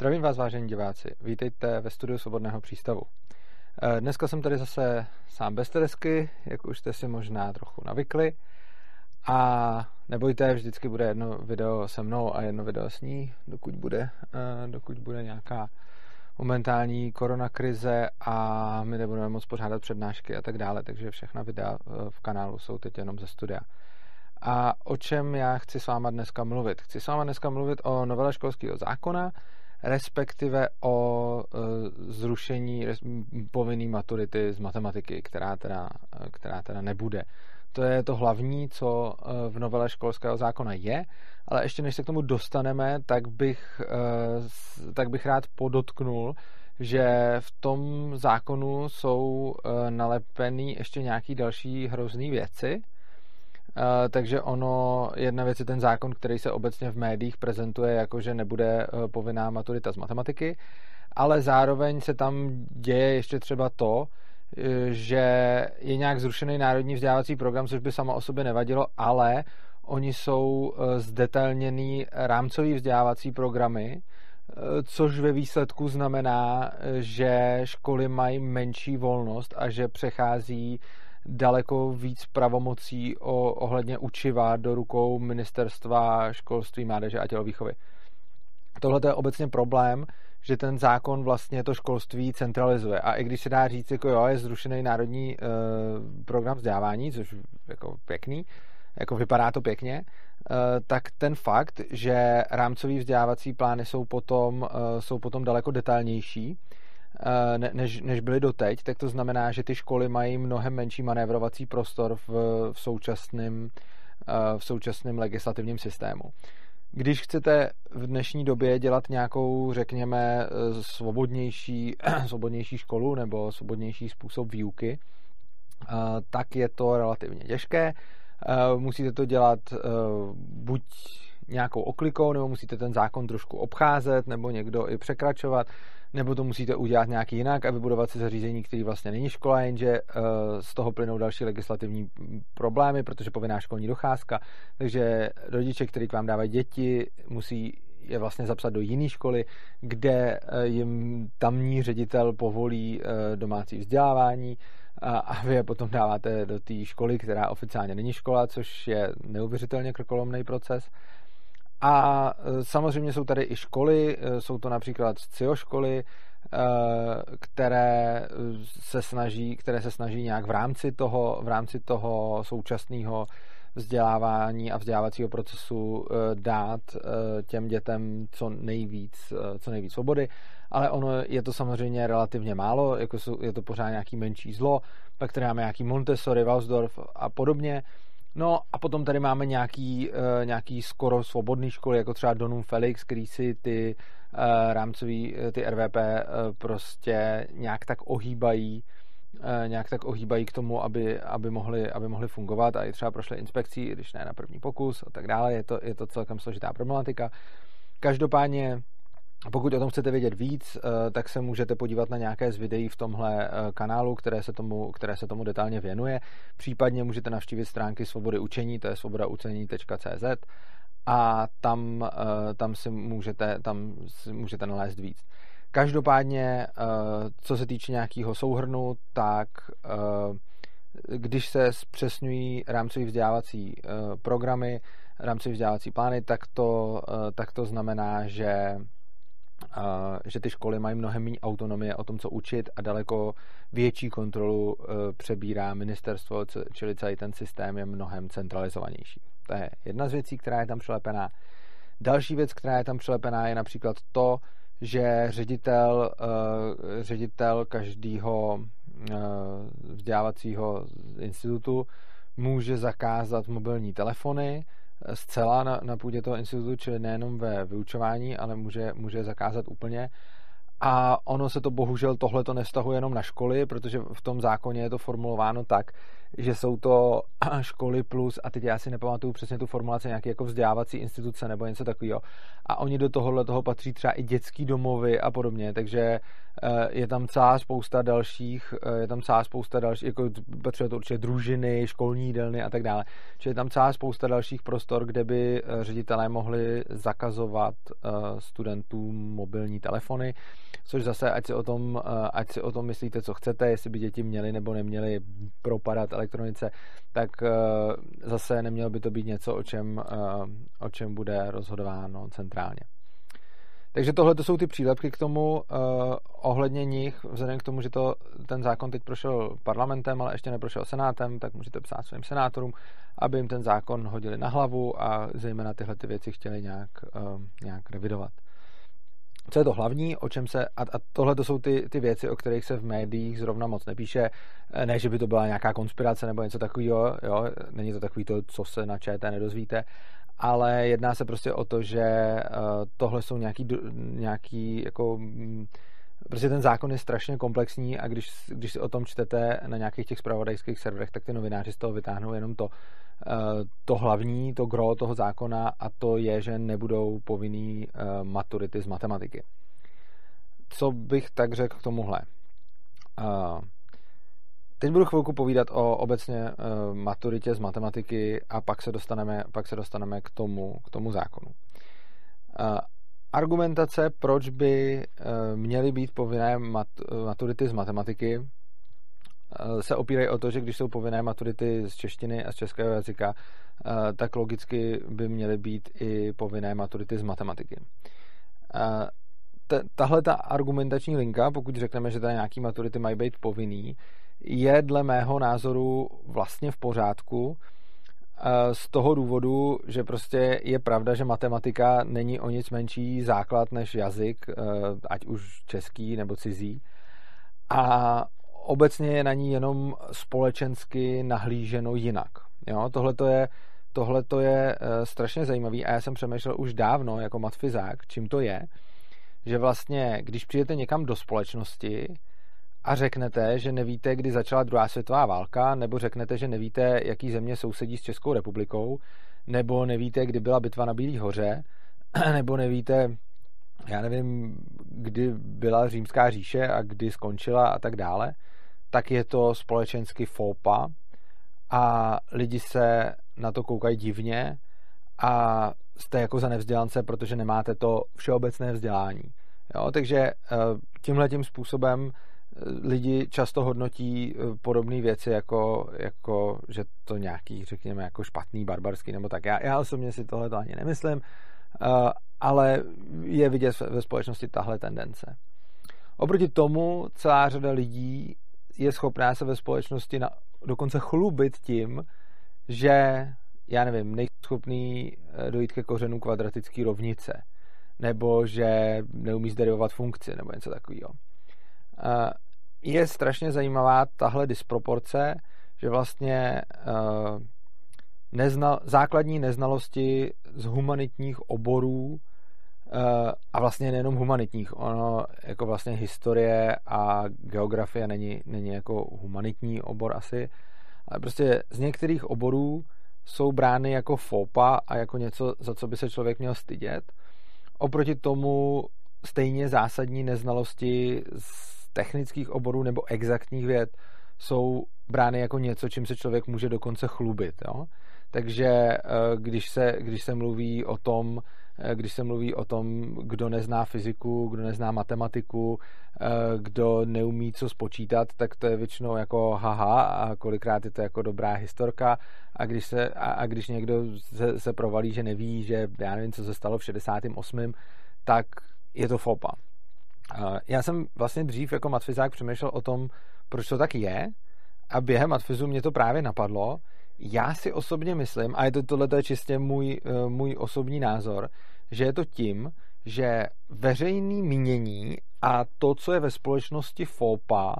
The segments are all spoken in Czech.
Zdravím vás, vážení diváci. Vítejte ve studiu Svobodného přístavu. Eh, dneska jsem tady zase sám bez Teresky, jak už jste si možná trochu navykli. A nebojte, vždycky bude jedno video se mnou a jedno video s ní, dokud bude, eh, dokud bude nějaká momentální koronakrize a my nebudeme moc pořádat přednášky a tak dále, takže všechna videa eh, v kanálu jsou teď jenom ze studia. A o čem já chci s váma dneska mluvit? Chci s váma dneska mluvit o novele školského zákona, respektive o e, zrušení povinné maturity z matematiky, která teda, e, která teda nebude. To je to hlavní, co e, v novele školského zákona je, ale ještě než se k tomu dostaneme, tak bych, tak bych rád podotknul, že v tom zákonu jsou nalepený ještě nějaký další hrozný věci, takže ono, jedna věc je ten zákon, který se obecně v médiích prezentuje jako, že nebude uh, povinná maturita z matematiky, ale zároveň se tam děje ještě třeba to, e, že je nějak zrušený národní vzdělávací program, což by samo o sobě nevadilo, ale oni jsou zdetailněný rámcový vzdělávací programy, což ve výsledku znamená, že školy mají menší volnost a že přechází daleko víc pravomocí o, ohledně učiva do rukou ministerstva školství, mládeže a tělovýchovy. Tohle je obecně problém, že ten zákon vlastně to školství centralizuje. A i když se dá říct, jako jo, je zrušený národní e, program vzdělávání, což jako pěkný, jako vypadá to pěkně, e, tak ten fakt, že rámcový vzdělávací plány jsou potom, e, jsou potom daleko detailnější, Eh, než, než byly doteď, tak to znamená, že ty školy mají mnohem menší manévrovací prostor v, v současném eh, v současném legislativním systému. Když chcete v dnešní době dělat nějakou, řekněme, eh, svobodnější, svobodnější školu nebo svobodnější způsob výuky, tak je to relativně těžké. Musíte to dělat buď nějakou oklikou, nebo musíte ten zákon trošku obcházet, nebo někdo i překračovat nebo to musíte udělat nějak jinak a vybudovat si zařízení, který vlastně není škola, jenže uh, z toho plynou další legislativní problémy, protože povinná školní docházka, takže rodiče, kteří k vám dávají děti, musí je vlastně zapsat do jiné školy, kde uh, jim tamní ředitel povolí uh, domácí vzdělávání a vy je potom dáváte do té školy, která oficiálně není škola, což je neuvěřitelně krkolomný proces. A e, samozřejmě jsou tady i školy, e, jsou to například CIO školy, e, které se snaží, které se snaží nějak v rámci toho, v rámci toho současného vzdělávání a vzdělávacího procesu dát těm dětem co nejvíc, co nejvíc svobody, ale ono je to samozřejmě relativně málo, jako je to pořád nějaký menší zlo, pak tady máme nějaký Montessori, Waldorf a podobně, No a potom tady máme nějaký, uh, nějaký skoro svobodný školy, jako třeba Donum Felix, který si ty uh, rámcový, eh, ty RVP prostě nějak tak ohýbají, nějak tak ohýbají k tomu, aby, aby, mohli, aby mohli fungovat a i třeba prošly inspekcí, když ne na první pokus a tak dále. Je to, je to celkem složitá problematika. Každopádně pokud o tom chcete vědět víc, eh, tak se můžete podívat na nějaké z videí v tomhle eh, kanálu, které se tomu, které se tomu detailně věnuje. Případně můžete navštívit stránky Svobody učení, to je svobodaucení.cz a tam, eh, tam si můžete, tam si můžete nalézt víc. Každopádně, co se týče nějakého souhrnu, tak když se zpřesňují rámcový vzdělávací programy, rámcový vzdělávací plány, tak to, tak to znamená, že že ty školy mají mnohem méně autonomie o tom, co učit a daleko větší kontrolu e, přebírá ministerstvo, čili celý ten systém je mnohem centralizovanější. To je jedna z věcí, která je tam přilepená. Další věc, která je tam přilepená, je například to, že ředitel, e, ředitel každého e, vzdělávacího institutu může zakázat mobilní telefony, zcela na, na půdě toho institutu, čili nejenom ve vyučování, ale může, může zakázat úplně. A ono se to bohužel tohle to nevztahuje jenom na školy, protože v tom zákoně je to formulováno tak, že jsou to školy plus, a teď já si nepamatuju přesně tu formulaci, nějaké jako vzdělávací instituce nebo něco takového. A oni do tohohle toho patří třeba i dětský domovy a podobně, takže eh, je tam celá spousta dalších, eh, je tam celá spousta dalších, jako patří to určitě družiny, školní jídelny a tak dále. Čili je tam celá spousta dalších prostor, kde by eh, ředitelé mohli zakazovat studentům mobilní telefony, což zase, ať si o tom, ať si o tom myslíte, co chcete, jestli by děti měly nebo neměly propadat elektronice, tak eh, zase nemělo by to být něco, o čem, eh, o čem bude rozhodováno centrálně. Takže tohle to jsou ty přílepky k tomu uh, ohledně nich, vzhledem k tomu, že to, ten zákon teď prošel parlamentem, ale ještě neprošel senátem, tak můžete psát svým senátorům, aby jim ten zákon hodili na hlavu a zejména tyhle ty věci chtěli nějak, uh, nějak revidovat co je to hlavní, o čem se, a, a tohle to jsou ty, ty věci, o kterých se v médiích zrovna moc nepíše, e, ne, že by to byla nějaká konspirace nebo něco takového, jo, není to takový to, co se na ČT nedozvíte, ale jedná se prostě o to, že e, tohle jsou nějaký, nějaký jako Prostě ten zákon je strašně komplexní a když, když si o tom čtete na nějakých těch spravodajských serverech, tak ty novináři z toho vytáhnou jenom to, eh, to hlavní, to gro toho zákona a to je, že nebudou povinný eh, maturity z matematiky. Co bych tak řekl k tomuhle? Eh, teď budu chvilku povídat o obecně maturitě z matematiky a pak se dostaneme, pak se dostaneme k tomu, k tomu zákonu argumentace, proč by eh, měly být povinné maturity z matematiky, eh, se opírají o to, že když jsou povinné maturity z češtiny a z českého jazyka, eh, tak logicky by měly být i povinné maturity z matematiky. Tahle ta argumentační linka, pokud řekneme, že tady nějaký maturity mají být povinný, je dle mého názoru vlastně v pořádku, z toho důvodu, že prostě je pravda, že matematika není o nic menší základ než jazyk, eh, ať už český nebo cizí. A obecně je na ní jenom společensky nahlíženo jinak. Tohle to je, tohle to je eh, strašně zajímavý a já jsem přemýšlel už dávno jako matfizák, čím to je, že vlastně, když přijete někam do společnosti, a řeknete, že nevíte, kdy začala druhá světová válka, nebo řeknete, že nevíte, jaký země sousedí s Českou republikou, nebo nevíte, kdy byla bitva na Bílý hoře, nebo nevíte, já nevím, kdy byla římská říše a kdy skončila a tak dále, tak je to společensky fópa a lidi se na to koukají divně a jste jako za nevzdělance, protože nemáte to všeobecné vzdělání. Jo, takže eh, tímhle tím způsobem lidi často hodnotí eh, podobné věci jako, jako, že to nějaký, řekněme, jako špatný, barbarský nebo tak. Já, já osobně si tohle to ani nemyslím, uh, ale je vidět ve společnosti tahle tendence. Oproti tomu celá řada lidí je schopná se ve společnosti na, dokonce chlubit tím, že, já nevím, nejsou schopný eh, dojít ke kořenu kvadratické rovnice, nebo že neumí zderivovat funkci, nebo něco takového je strašně zajímavá tahle disproporce, že vlastně uh, neznal, základní neznalosti z humanitních oborů uh, a vlastně nejenom humanitních, ono jako vlastně historie a geografie není, není jako humanitní obor asi, ale prostě z některých oborů jsou brány jako fopa a jako něco, za co by se člověk měl stydět. Oproti tomu stejně zásadní neznalosti z technických oborů nebo exaktních věd jsou brány jako něco, čím se člověk může dokonce chlubit. Jo? Takže eh, když se, když se mluví o tom, eh, když se mluví o tom, kdo nezná fyziku, kdo nezná matematiku, eh, kdo neumí co spočítat, tak to je většinou jako haha a kolikrát je to jako dobrá historka a když, se, a, a když někdo se, se provalí, že neví, že já nevím, co se stalo v 68., tak je to fopa. Já jsem vlastně dřív jako matfizák přemýšlel o tom, proč to tak je a během matfizu mě to právě napadlo. Já si osobně myslím, a je to tohle je čistě můj, eh, můj osobní názor, že je to tím, že veřejný mínění a to, co je ve společnosti FOPA,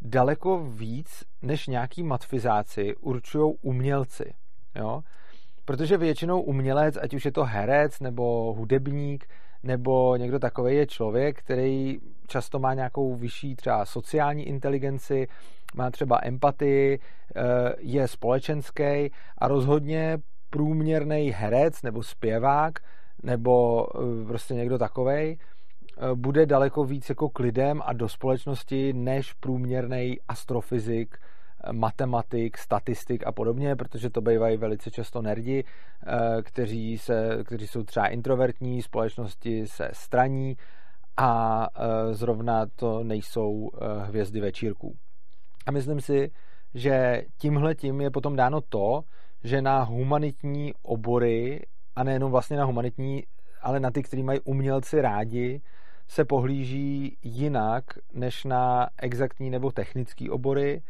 daleko víc než nějaký matfizáci určují umělci. Jo? Protože většinou umělec, ať už je to herec nebo hudebník, nebo někdo takový je člověk, který často má nějakou vyšší třeba sociální inteligenci, má třeba empatii, je společenský a rozhodně průměrný herec nebo zpěvák nebo prostě někdo takovej bude daleko víc jako k lidem a do společnosti než průměrný astrofyzik, matematik, statistik a podobně, protože to bývají velice často nerdi, eh, kteří, se, kteří jsou třeba introvertní, společnosti se straní a eh, zrovna to nejsou eh, hvězdy večírků. A myslím si, že tímhle tím je potom dáno to, že na humanitní obory, a nejenom vlastně na humanitní, ale na ty, kteří mají umělci rádi, se pohlíží jinak než na exaktní nebo technické obory,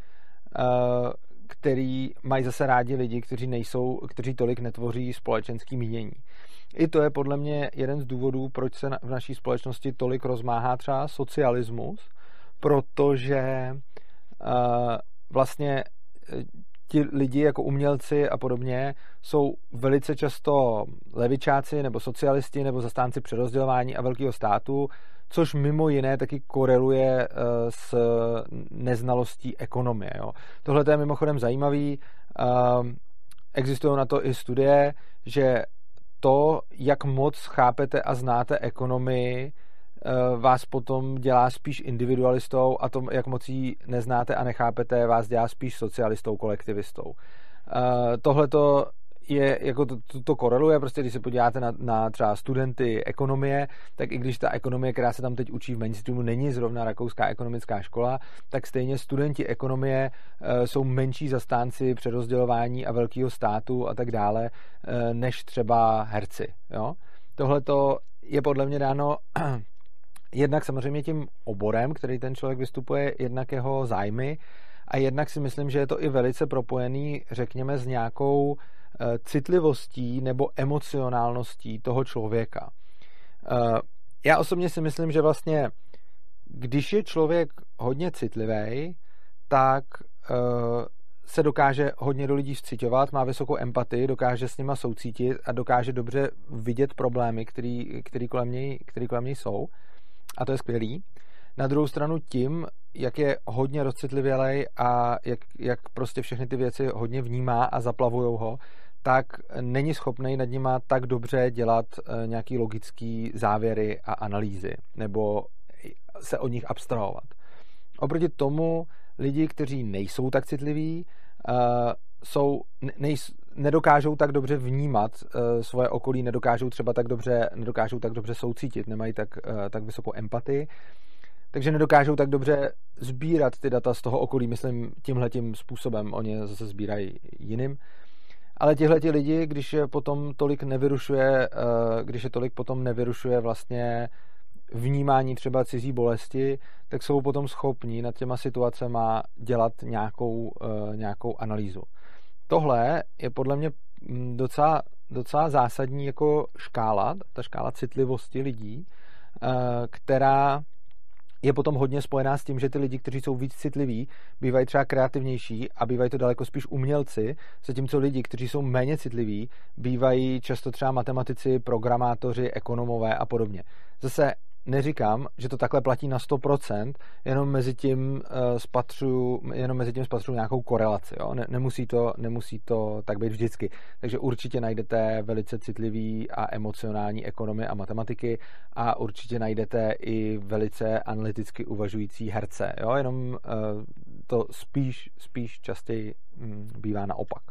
který mají zase rádi lidi, kteří nejsou, kteří tolik netvoří společenský mínění. I to je podle mě jeden z důvodů, proč se v naší společnosti tolik rozmáhá třeba socialismus, protože uh, vlastně eh, ti lidi jako umělci a podobně jsou velice často levičáci nebo socialisti nebo zastánci přerozdělování a velkého státu, což mimo jiné taky koreluje eh, s neznalostí ekonomie. Jo. Tohle je mimochodem zajímavý. Ehm, existují na to i studie, že to, jak moc chápete a znáte ekonomii, eh, vás potom dělá spíš individualistou a to, jak moc ji neznáte a nechápete, vás dělá spíš socialistou, kolektivistou. Eh, Tohle to je, jako to, to, to koreluje, prostě když se podíváte na, na třeba studenty ekonomie, tak i když ta ekonomie, která se tam teď učí v mainstreamu, není zrovna rakouská ekonomická škola, tak stejně studenti ekonomie e, jsou menší zastánci přerozdělování a velkého státu a tak dále, e, než třeba herci. Tohle to je podle mě dáno jednak samozřejmě tím oborem, který ten člověk vystupuje, jednak jeho zájmy a jednak si myslím, že je to i velice propojený, řekněme, s nějakou citlivostí nebo emocionálností toho člověka. Eh, já osobně si myslím, že vlastně, když je člověk hodně citlivý, tak eh, se dokáže hodně do lidí vcitovat, má vysokou empatii, dokáže s nima soucítit a dokáže dobře vidět problémy, který, který, kolem něj, který kolem něj jsou. A to je skvělý. Na druhou stranu tím, jak je hodně rozcitlivělej a jak, jak prostě všechny ty věci hodně vnímá a zaplavujou ho, tak není schopný nad nima tak dobře dělat eh, nějaký logický závěry a analýzy, nebo se od nich abstrahovat. Oproti tomu lidi, kteří nejsou tak citliví, eh, jsou, nej, nedokážou tak dobře vnímat eh, svoje okolí, nedokážou třeba tak dobře, nedokážou tak dobře soucítit, nemají tak, tak vysokou empatii, takže nedokážou tak dobře sbírat ty data z toho okolí, myslím tímhletím způsobem, oni zase sbírají jiným ale tihle ti lidi, když je potom tolik nevyrušuje, eh, když je tolik potom nevyrušuje vlastně vnímání třeba cizí bolesti, tak jsou potom schopní nad těma situacemi dělat nějakou, eh, nějakou analýzu. Tohle je podle mě mm, docela, docela zásadní jako škála, ta škála citlivosti lidí, eh, která je potom hodně spojená s tím, že ty lidi, kteří jsou víc citliví, bývají třeba kreativnější a bývají to daleko spíš umělci, zatímco lidi, kteří jsou méně citliví, bývají často třeba matematici, programátoři, ekonomové a podobně. Zase neříkám, že to takhle platí na 100%, jenom mezi tím uh, spatřuju, jenom mezi tím spatřuju nějakou korelaci. Jo? Ne, nemusí, to, nemusí to tak být vždycky. Takže určitě najdete velice citlivý a emocionální ekonomy a matematiky a určitě najdete i velice analyticky uvažující herce. Jo? Jenom uh, to spíš, spíš častěji um, bývá naopak.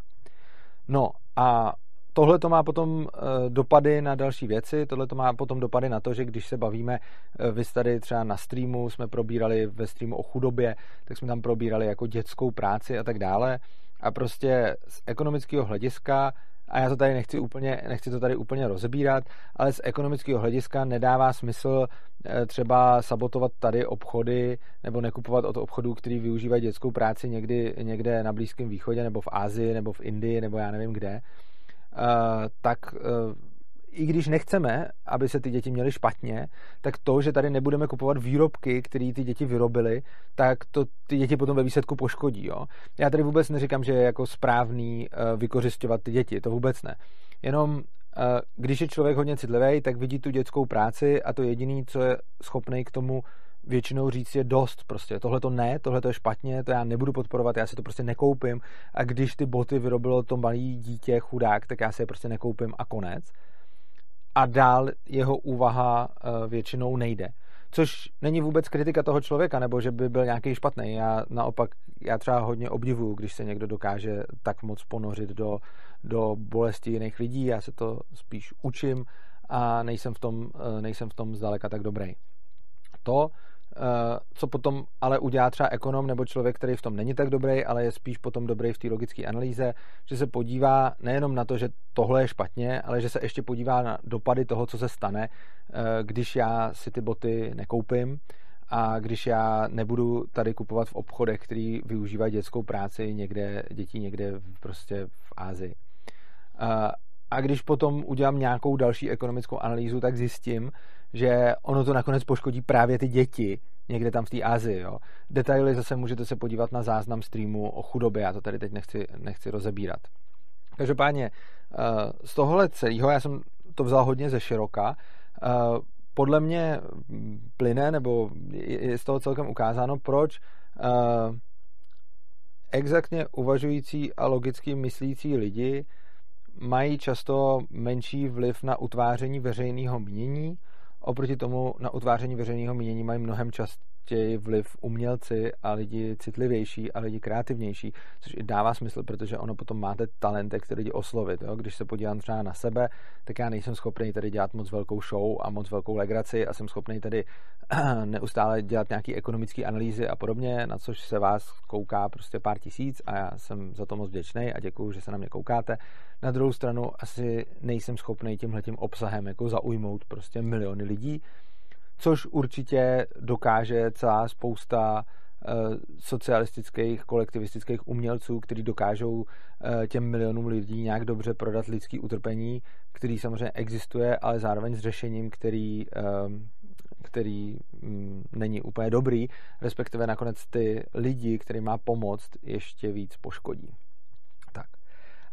No a tohle to má potom eh, dopady na další věci, tohle to má potom dopady na to, že když se bavíme, eh, vy tady třeba na streamu jsme probírali ve streamu o chudobě, tak jsme tam probírali jako dětskou práci a tak dále. A prostě z ekonomického hlediska a já to tady nechci úplně, nechci to tady úplně rozebírat, ale z ekonomického hlediska nedává smysl eh, třeba sabotovat tady obchody nebo nekupovat od obchodů, který využívají dětskou práci někdy, někde na Blízkém východě nebo v Ázii nebo v Indii nebo já nevím kde, tak eh, i když nechceme, aby se ty děti měly špatně, tak to, že tady nebudeme kupovat výrobky, které ty děti vyrobily, tak to ty děti potom ve výsledku poškodí. Jo? Já tady vůbec neříkám, že je jako správný uh, vykořišťovat ty děti, to vůbec ne. Jenom když je člověk hodně citlivý, tak vidí tu dětskou práci a to jediné, co je schopný k tomu většinou říct je dost prostě. Tohle to ne, tohle to je špatně, to já nebudu podporovat, já si to prostě nekoupím a když ty boty vyrobilo to malý dítě chudák, tak já si je prostě nekoupím a konec. A dál jeho úvaha uh, většinou nejde. Což není vůbec kritika toho člověka, nebo že by byl nějaký špatný. Já naopak, já třeba hodně obdivuju, když se někdo dokáže tak moc ponořit do, do bolesti jiných lidí. Já se to spíš učím a nejsem v tom, eh, nejsem v tom zdaleka tak dobrý. To, eh, co potom ale udělá třeba ekonom nebo člověk, který v tom není tak dobrý, ale je spíš potom dobrý v té logické analýze, že se podívá nejenom na to, že tohle je špatně, ale že se ještě podívá na dopady toho, co se stane, eh, když já si ty boty nekoupím a když já nebudu tady kupovat v obchodech, který využívají dětskou práci někde, dětí někde prostě v Ázii. A když potom udělám nějakou další ekonomickou analýzu, tak zjistím, že ono to nakonec poškodí právě ty děti, někde tam v té Asii. Jo. Detaily zase můžete se podívat na záznam streamu o chudobě, já to tady teď nechci, nechci rozebírat. Každopádně eh, z tohohle celého, já jsem to vzal hodně ze široka, eh, podle mě plyne, nebo je z toho celkem ukázáno, proč eh, exaktně uvažující a logicky myslící lidi mají často menší vliv na utváření veřejného mínění, oproti tomu na utváření veřejného mínění mají mnohem čas, chtějí vliv umělci a lidi citlivější a lidi kreativnější, což i dává smysl, protože ono potom máte talenty, které lidi oslovit. Jo? Když se podívám třeba na sebe, tak já nejsem schopný tady dělat moc velkou show a moc velkou legraci a jsem schopný tady neustále dělat nějaké ekonomické analýzy a podobně, na což se vás kouká prostě pár tisíc a já jsem za to moc vděčný a děkuji, že se na mě koukáte. Na druhou stranu asi nejsem schopný tímhletím obsahem jako zaujmout prostě miliony lidí, což určitě dokáže celá spousta eh, socialistických, kolektivistických umělců, kteří dokážou eh, těm milionům lidí nějak dobře prodat lidský utrpení, který samozřejmě existuje, ale zároveň s řešením, který, ehm, který mm, není úplně dobrý, respektive nakonec ty lidi, který má pomoct, ještě víc poškodí. Tak.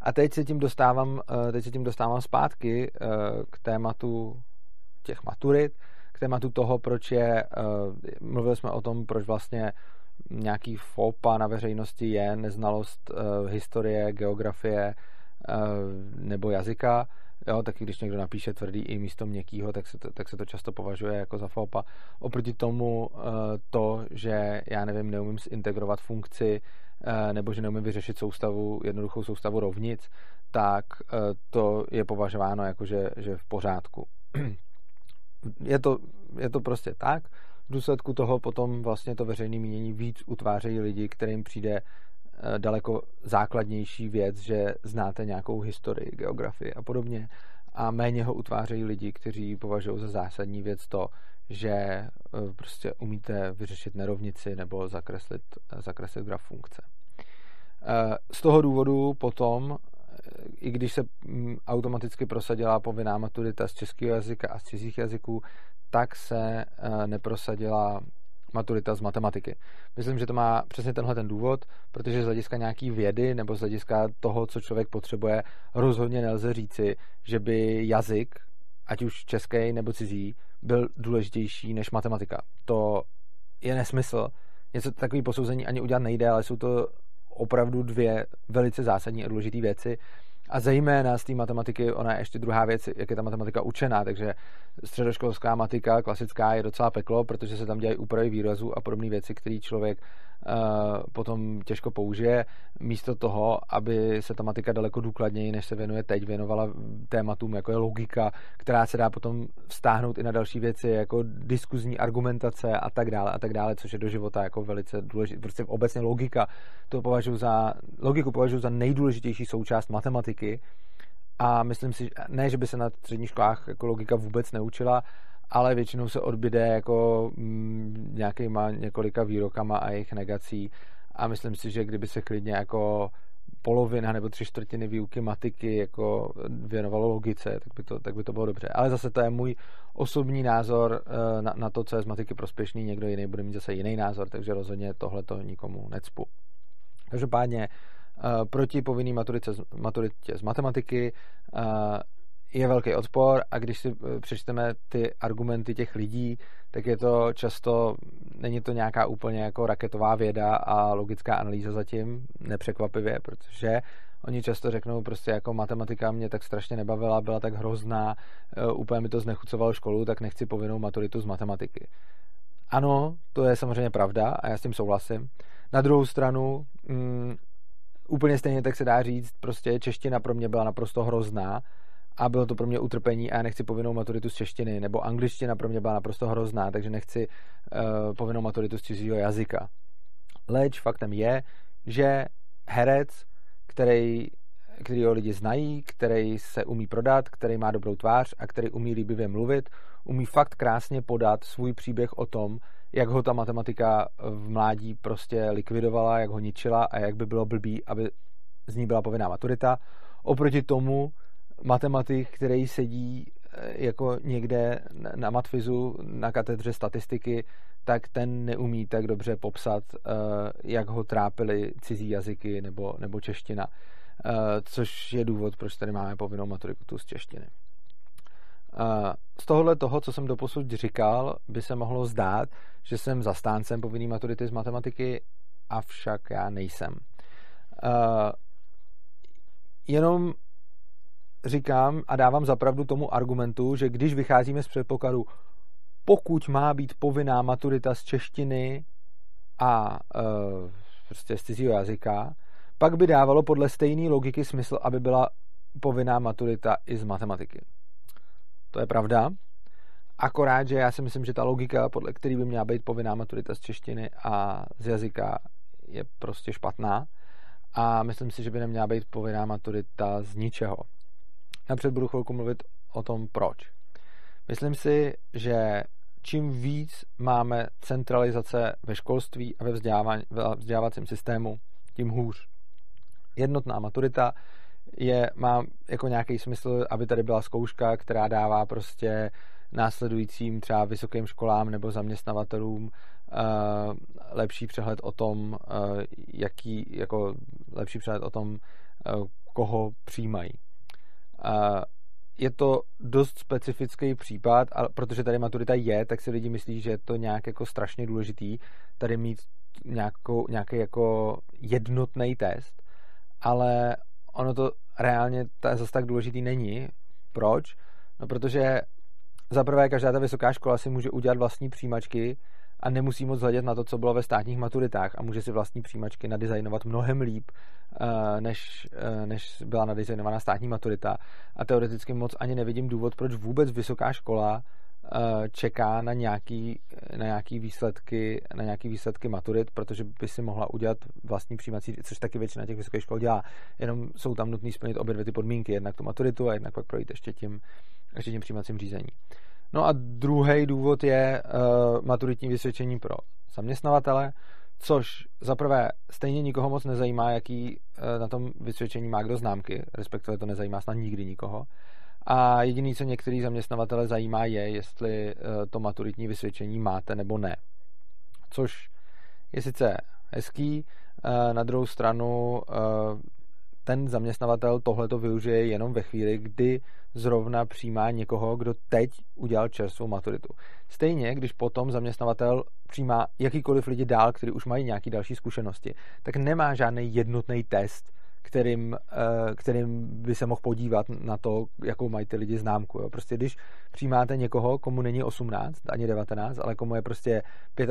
A teď se tím dostávám, eh, teď se tím dostávám zpátky k tématu těch maturit, tématu toho, proč je, uh, mluvili jsme o tom, proč vlastně nějaký fopa na veřejnosti je neznalost uh, historie, geografie uh, nebo jazyka, jo, taky když někdo napíše tvrdý i místo měkkýho, tak se to, tak se to často považuje jako za fopa. Oproti tomu to, že já nevím, neumím zintegrovat funkci, nebo že neumím vyřešit soustavu, jednoduchou soustavu rovnic, tak to je považováno jako, že, že v pořádku je to, je to prostě tak. V důsledku toho potom vlastně to veřejné mínění víc utvářejí lidi, kterým přijde eh, daleko základnější věc, že znáte nějakou historii, geografii a podobně. A méně ho utvářejí lidi, kteří považují za zásadní věc to, že eh, prostě umíte vyřešit nerovnici nebo zakreslit, zakreslit graf funkce. Eh, z toho důvodu potom i když se mm, automaticky prosadila povinná maturita z českého jazyka a z cizích jazyků, tak se eh, neprosadila maturita z matematiky. Myslím, že to má přesně tenhle ten důvod, protože z hlediska nějaký vědy nebo z hlediska toho, co člověk potřebuje, rozhodně nelze říci, že by jazyk, ať už český nebo cizí, byl důležitější než matematika. To je nesmysl. Něco takový posouzení ani udělat nejde, ale jsou to opravdu dvě velice zásadní a důležité věci. A zejména z té matematiky, ona je ještě druhá věc, jak je ta matematika učená, takže středoškolská matika, klasická, je docela peklo, protože se tam dělají úpravy výrazů a podobné věci, které člověk uh, potom těžko použije, místo toho, aby se ta matika daleko důkladněji, než se věnuje teď, věnovala tématům, jako je logika, která se dá potom vztáhnout i na další věci, jako diskuzní argumentace a tak dále, a tak dále, což je do života jako velice důležité. Prostě obecně logika, to považuji za, logiku považuji za nejdůležitější součást matematiky, a myslím si, ne, že by se na středních školách jako logika vůbec neučila, ale většinou se odbyde jako mm, nějakýma několika výrokama a jejich negací a myslím si, že kdyby se klidně jako polovina nebo tři čtvrtiny výuky matiky jako věnovalo logice, tak by, to, tak by to bylo dobře. Ale zase to je můj osobní názor eh, na, na to, co je z matiky prospěšný, někdo jiný bude mít zase jiný názor, takže rozhodně tohle to nikomu necpu. Každopádně proti povinný maturitě, maturitě z matematiky eh, je velký odpor a když si přečteme ty argumenty těch lidí, tak je to často není to nějaká úplně jako raketová věda a logická analýza zatím, nepřekvapivě, protože oni často řeknou prostě jako matematika mě tak strašně nebavila, byla tak hrozná, úplně mi to znechucovalo školu, tak nechci povinnou maturitu z matematiky. Ano, to je samozřejmě pravda a já s tím souhlasím. Na druhou stranu, mm, úplně stejně tak se dá říct, prostě čeština pro mě byla naprosto hrozná a bylo to pro mě utrpení a já nechci povinnou maturitu z češtiny, nebo angličtina pro mě byla naprosto hrozná, takže nechci uh, povinnou maturitu z cizího jazyka. Leč faktem je, že herec, který, který ho lidi znají, který se umí prodat, který má dobrou tvář a který umí líbivě mluvit, umí fakt krásně podat svůj příběh o tom, jak ho ta matematika v mládí prostě likvidovala, jak ho ničila a jak by bylo blbý, aby z ní byla povinná maturita. Oproti tomu matematik, který sedí eh, jako někde na matfizu, na katedře statistiky, tak ten neumí tak dobře popsat, eh, jak ho trápily cizí jazyky nebo, nebo čeština, eh, což je důvod, proč tady máme povinnou maturitu z češtiny. Z tohohle toho, co jsem doposud říkal, by se mohlo zdát, že jsem zastáncem povinné maturity z matematiky, avšak já nejsem. Jenom říkám a dávám zapravdu tomu argumentu, že když vycházíme z předpokladu, pokud má být povinná maturita z češtiny a e, prostě z cizího jazyka, pak by dávalo podle stejné logiky smysl, aby byla povinná maturita i z matematiky. To je pravda. Akorát, že já si myslím, že ta logika, podle které by měla být povinná maturita z češtiny a z jazyka, je prostě špatná. A myslím si, že by neměla být povinná maturita z ničeho. Napřed budu chvilku mluvit o tom, proč. Myslím si, že čím víc máme centralizace ve školství a ve vzdělávacím systému, tím hůř. Jednotná maturita je, má jako nějaký smysl, aby tady byla zkouška, která dává prostě následujícím třeba vysokým školám nebo zaměstnavatelům uh, lepší přehled o tom, uh, jaký, jako lepší přehled o tom, uh, koho přijímají. Uh, je to dost specifický případ, a protože tady maturita je, tak si lidi myslí, že je to nějak jako strašně důležitý tady mít nějakou, nějaký jako jednotný test, ale ono to reálně zase tak důležitý není. Proč? No protože za prvé každá ta vysoká škola si může udělat vlastní přijímačky a nemusí moc hledět na to, co bylo ve státních maturitách a může si vlastní přijímačky nadizajnovat mnohem líp, eh, než, eh, než byla nadizajnovaná státní maturita. A teoreticky moc ani nevidím důvod, proč vůbec vysoká škola čeká na nějaký, na nějaký výsledky, na nějaký výsledky maturit, protože by si mohla udělat vlastní přijímací, což taky většina těch vysokých škol dělá. Jenom jsou tam nutné splnit obě dvě ty podmínky, jednak tu maturitu a jednak pak projít ještě tím, ještě tím přijímacím řízení. No a druhý důvod je uh, maturitní vysvědčení pro zaměstnavatele, což za prvé stejně nikoho moc nezajímá, jaký uh, na tom vysvědčení má kdo známky, respektive to nezajímá snad nikdy nikoho. A jediný, co některý zaměstnavatele zajímá, je, jestli uh, to maturitní vysvědčení máte nebo ne. Což je sice hezký, uh, na druhou stranu uh, ten zaměstnavatel tohle to využije jenom ve chvíli, kdy zrovna přijímá někoho, kdo teď udělal čerstvou maturitu. Stejně, když potom zaměstnavatel přijímá jakýkoliv lidi dál, kteří už mají nějaké další zkušenosti, tak nemá žádný jednotný test, kterým, eh, kterým by se mohl podívat na to, jakou mají ty lidi známku. Jo. Prostě když přijímáte někoho, komu není 18, ani 19, ale komu je prostě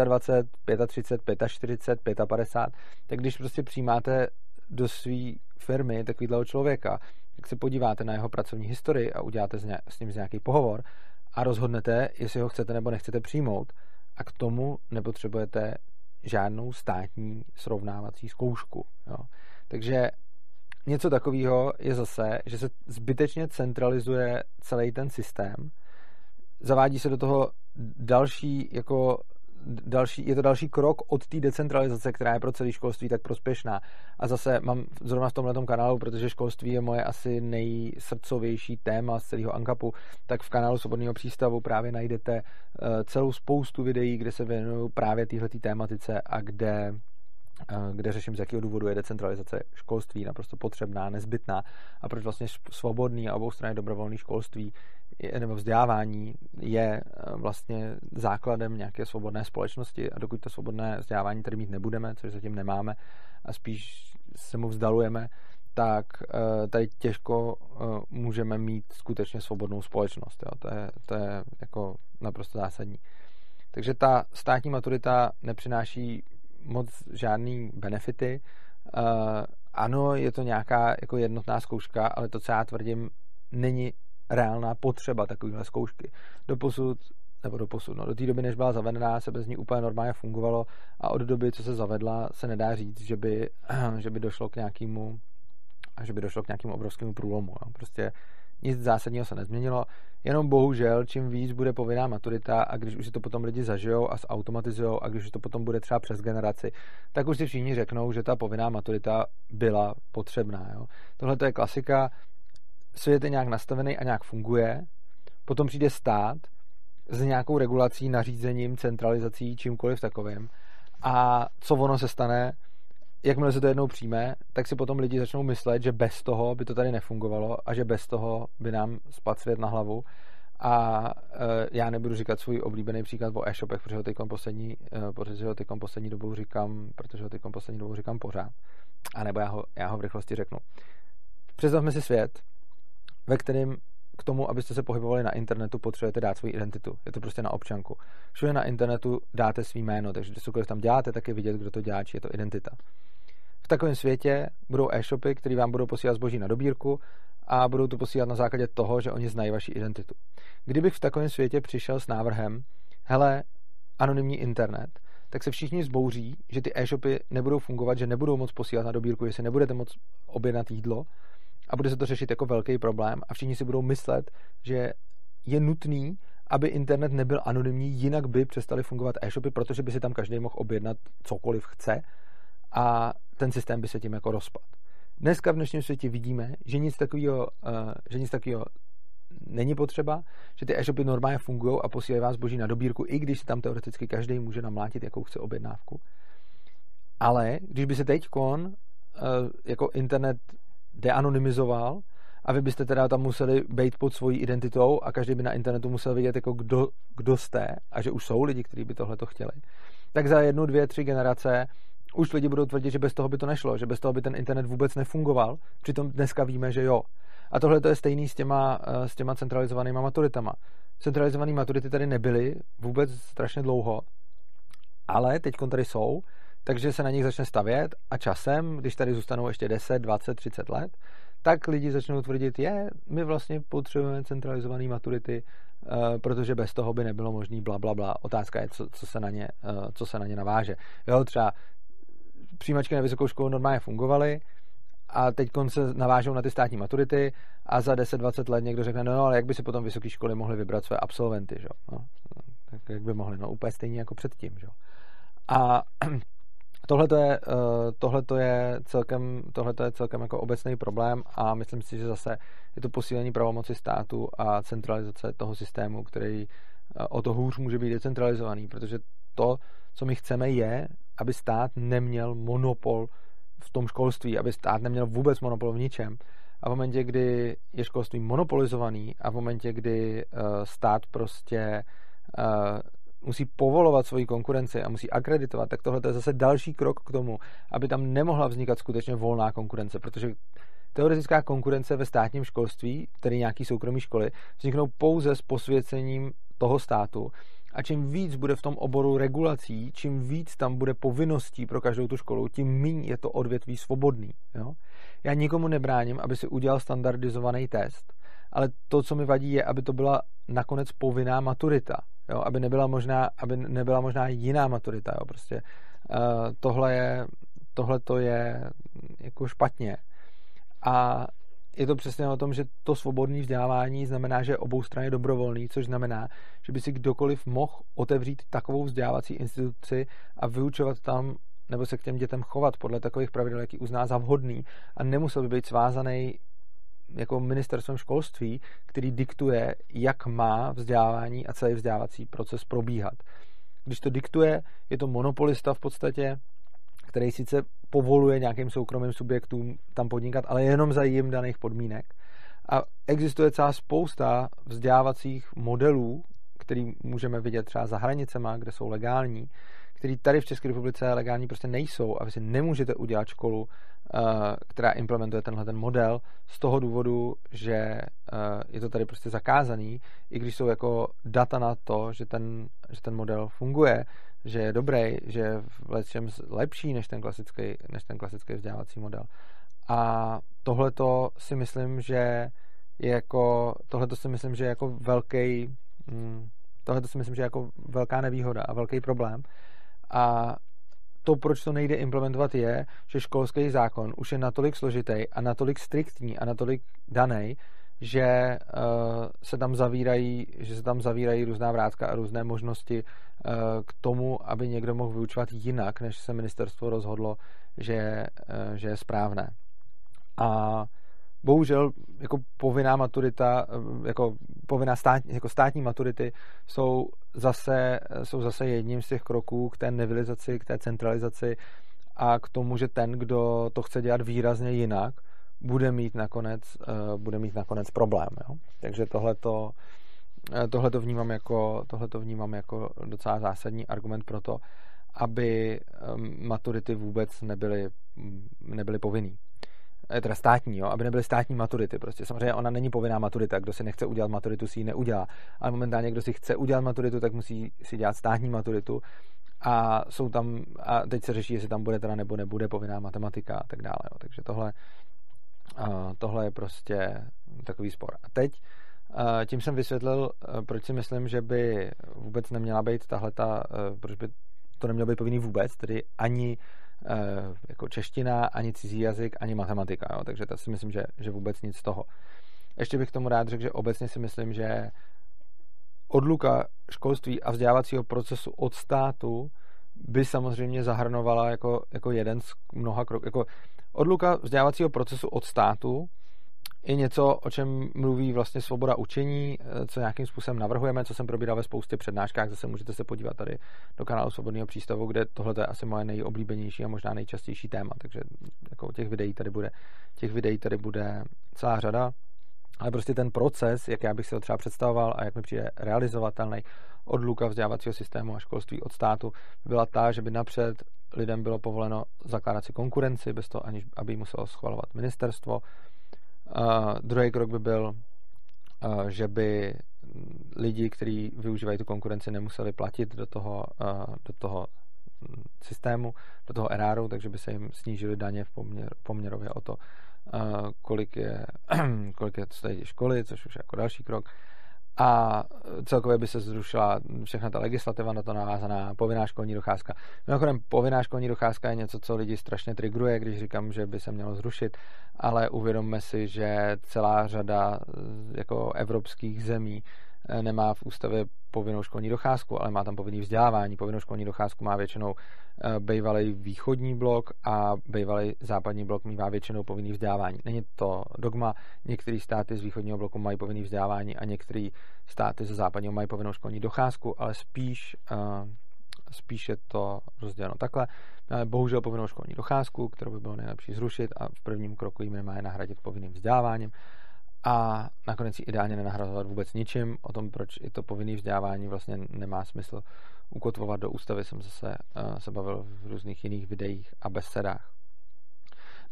25, 35, 45, 55, tak když prostě přijímáte do své firmy takového člověka, tak se podíváte na jeho pracovní historii a uděláte s ním nějaký pohovor a rozhodnete, jestli ho chcete nebo nechcete přijmout. A k tomu nepotřebujete žádnou státní srovnávací zkoušku. Jo. Takže něco takového je zase, že se zbytečně centralizuje celý ten systém, zavádí se do toho další jako další, je to další krok od té decentralizace, která je pro celé školství tak prospěšná. A zase mám zrovna v tomhle kanálu, protože školství je moje asi nejsrdcovější téma z celého Ankapu, tak v kanálu Svobodného přístavu právě najdete eh, celou spoustu videí, kde se věnují právě téhle tématice a kde kde řeším, z jakého důvodu je decentralizace školství naprosto potřebná, nezbytná a proč vlastně svobodný a obou strany dobrovolný školství nebo vzdělávání je vlastně základem nějaké svobodné společnosti a dokud to svobodné vzdělávání tady mít nebudeme, což zatím nemáme a spíš se mu vzdalujeme, tak tady těžko můžeme mít skutečně svobodnou společnost. Jo. To, je, to je jako naprosto zásadní. Takže ta státní maturita nepřináší moc žádný benefity. Uh, ano, je to nějaká jako jednotná zkouška, ale to, co já tvrdím, není reálná potřeba takovéhle zkoušky. Doposud, nebo doposud, no, do té doby, než byla zavedená, se bez ní úplně normálně fungovalo a od doby, co se zavedla, se nedá říct, že by, že by došlo k nějakému že by došlo k nějakému obrovskému průlomu. No. Prostě nic zásadního se nezměnilo, jenom bohužel, čím víc bude povinná maturita a když už si to potom lidi zažijou a zautomatizujou a když už to potom bude třeba přes generaci, tak už si všichni řeknou, že ta povinná maturita byla potřebná. Jo. Tohle to je klasika, svět je nějak nastavený a nějak funguje, potom přijde stát s nějakou regulací, nařízením, centralizací, čímkoliv takovým a co ono se stane, jakmile se to jednou přijme, tak si potom lidi začnou myslet, že bez toho by to tady nefungovalo a že bez toho by nám spadl svět na hlavu. A e, já nebudu říkat svůj oblíbený příklad o e-shopech, protože ho teď poslední, e, poslední dobou říkám, protože ho teď poslední dobou říkám pořád. A nebo já ho, já ho v rychlosti řeknu. Představme si svět, ve kterém k tomu, abyste se pohybovali na internetu, potřebujete dát svou identitu. Je to prostě na občanku. Všude na internetu dáte svý jméno, takže když cokoliv tam děláte, tak je vidět, kdo to dělá, či je to identita. V takovém světě budou e-shopy, které vám budou posílat zboží na dobírku a budou to posílat na základě toho, že oni znají vaši identitu. Kdybych v takovém světě přišel s návrhem, hele, anonymní internet, tak se všichni zbouří, že ty e-shopy nebudou fungovat, že nebudou moc posílat na dobírku, že si nebudete moc objednat jídlo a bude se to řešit jako velký problém a všichni si budou myslet, že je nutný, aby internet nebyl anonymní, jinak by přestali fungovat e-shopy, protože by si tam každý mohl objednat cokoliv chce a ten systém by se tím jako rozpad. Dneska v dnešním světě vidíme, že nic takového, uh, že nic takového není potřeba, že ty e-shopy normálně fungují a posílají vás boží na dobírku, i když si tam teoreticky každý může namlátit, jakou chce objednávku. Ale když by se teď kon uh, jako internet deanonymizoval a vy byste teda tam museli být pod svojí identitou a každý by na internetu musel vědět, jako kdo, kdo jste a že už jsou lidi, kteří by tohle to chtěli, tak za jednu, dvě, tři generace už lidi budou tvrdit, že bez toho by to nešlo, že bez toho by ten internet vůbec nefungoval. Přitom dneska víme, že jo. A tohle to je stejný s těma, eh, s těma centralizovanými maturitama. Centralizované maturity tady nebyly vůbec strašně dlouho, ale teď tady jsou, takže se na nich začne stavět a časem, když tady zůstanou ještě 10, 20, 30 let, tak lidi začnou tvrdit, je, my vlastně potřebujeme centralizované maturity, uh, protože bez toho by nebylo možný bla, bla, bla. Otázka je, co, co, se na ně, uh, co se na ně naváže. Jo, třeba přijímačky na vysokou školu normálně fungovaly a teď se navážou na ty státní maturity a za 10-20 let někdo řekne, no, no ale jak by si potom vysoké školy mohly vybrat své absolventy, že? No, tak jak by mohli, no úplně stejně jako předtím, že? A tohle je, eh, tohleto je celkem, tohleto je celkem jako obecný problém a myslím si, že zase je to posílení pravomoci státu a centralizace toho systému, který eh, o to hůř může být decentralizovaný, protože to, co my chceme, je, aby stát neměl monopol v tom školství, aby stát neměl vůbec monopol v ničem. A v momentě, kdy je školství monopolizovaný a v momentě, kdy uh, stát prostě musí povolovat svoji konkurenci a musí akreditovat, tak tohle je zase další krok k tomu, aby tam nemohla vznikat skutečně volná konkurence, protože teoretická konkurence ve státním školství, tedy nějaký soukromý školy, vzniknou pouze s posvěcením toho státu a čím víc bude v tom oboru regulací, čím víc tam bude povinností pro každou tu školu, tím méně je to odvětví svobodný. Jo? Já nikomu nebráním, aby si udělal standardizovaný test, ale to, co mi vadí, je, aby to byla nakonec povinná maturita. Jo? Aby, nebyla možná, aby nebyla možná jiná maturita. Jo? Prostě, uh, tohle, je, tohle to je jako špatně. A je to přesně o tom, že to svobodné vzdělávání znamená, že je obou strany dobrovolný, což znamená, že by si kdokoliv mohl otevřít takovou vzdělávací instituci a vyučovat tam nebo se k těm dětem chovat podle takových pravidel, jaký uzná za vhodný a nemusel by být svázaný jako ministerstvem školství, který diktuje, jak má vzdělávání a celý vzdělávací proces probíhat. Když to diktuje, je to monopolista v podstatě, který sice povoluje nějakým soukromým subjektům tam podnikat, ale jenom za jim daných podmínek. A existuje celá spousta vzdělávacích modelů, který můžeme vidět třeba za hranicema, kde jsou legální, který tady v České republice legální prostě nejsou a vy si nemůžete udělat školu, která implementuje tenhle ten model z toho důvodu, že eh, je to tady prostě zakázaný, i když jsou jako data na to, že ten, že ten model funguje, že je dobrý, že je v lepším lepší než ten klasický, než ten klasický vzdělávací model. A tohleto si myslím, že je jako, tohleto si myslím, že je jako velký, mm, tohleto si myslím, že je jako velká nevýhoda a velký problém. A to, proč to nejde implementovat, je, že školský zákon už je natolik složitý a natolik striktní a natolik daný, že uh, se tam zavírají, že se tam zavírají různá vrátka a různé možnosti uh, k tomu, aby někdo mohl vyučovat jinak, než se ministerstvo rozhodlo, že, uh, že je správné. A bohužel jako povinná maturita, jako povinná stát, jako státní maturity jsou zase, jsou zase jedním z těch kroků k té nevilizaci, k té centralizaci a k tomu, že ten, kdo to chce dělat výrazně jinak, bude mít nakonec, uh, bude mít nakonec problém. Jo? Takže tohleto, eh, tohleto, vnímám jako, tohleto vnímám jako docela zásadní argument pro to, aby maturity vůbec nebyly, nebyly povinný. Eh, teda státní, jo, aby nebyly státní maturity. Prostě samozřejmě ona není povinná maturita, kdo si nechce udělat maturitu, si ji neudělá. Ale momentálně, kdo si chce udělat maturitu, tak musí si dělat státní maturitu. A jsou tam, a teď se řeší, jestli tam bude teda nebo nebude povinná matematika a tak dále. Jo. Takže tohle, tohle je prostě takový spor. A teď tím jsem vysvětlil, proč si myslím, že by vůbec neměla být tahle ta, proč by to nemělo být povinný vůbec, tedy ani jako čeština, ani cizí jazyk, ani matematika. Jo? Takže to si myslím, že, že vůbec nic z toho. Ještě bych tomu rád řekl, že obecně si myslím, že odluka školství a vzdělávacího procesu od státu by samozřejmě zahrnovala jako, jako jeden z mnoha kroků. Jako odluka vzdělávacího procesu od státu je něco, o čem mluví vlastně svoboda učení, eh, co nějakým způsobem navrhujeme, co jsem probíral ve spoustě přednáškách, zase můžete se podívat tady do kanálu Svobodného přístavu, kde tohle je asi moje nejoblíbenější a možná nejčastější téma, takže jako těch videí tady bude, těch videí tady bude celá řada, ale prostě ten proces, jak já bych si ho třeba představoval a jak mi přijde realizovatelný odluka vzdělávacího systému a školství od státu, byla ta, že by napřed lidem bylo povoleno zakládat si konkurenci, bez toho, aniž aby muselo schvalovat ministerstvo, Uh, druhý krok by byl, uh, že by lidi, kteří využívají tu konkurenci, nemuseli platit do toho, uh, do toho systému, do toho eráru, takže by se jim snížily daně v poměr, poměrově o to, kolik je, kolik je stojí školy, což už je jako další krok a celkově by se zrušila všechna ta legislativa na to navázaná povinná školní docházka. Mimochodem, povinná školní docházka je něco, co lidi strašně trigruje, když říkám, že by se mělo zrušit, ale uvědomme si, že celá řada jako evropských zemí Eh, nemá v ústavě povinnou školní docházku, ale má tam povinný vzdělávání. Povinnou školní docházku má většinou eh, bývalý východní blok a bývalý západní blok má většinou povinný vzdělávání. Není to dogma, některé státy z východního bloku mají povinný vzdělávání a některé státy ze západního mají povinnou školní docházku, ale spíš, eh, spíš je to rozděleno takhle. Máme bohužel povinnou školní docházku, kterou by bylo nejlepší zrušit a v prvním kroku jim nemá je nahradit povinným vzděláváním a nakonec ji ideálně nenahrazovat vůbec ničím. O tom, proč i to povinné vzdělávání vlastně nemá smysl ukotvovat do ústavy, jsem zase uh, se bavil v různých jiných videích a besedách.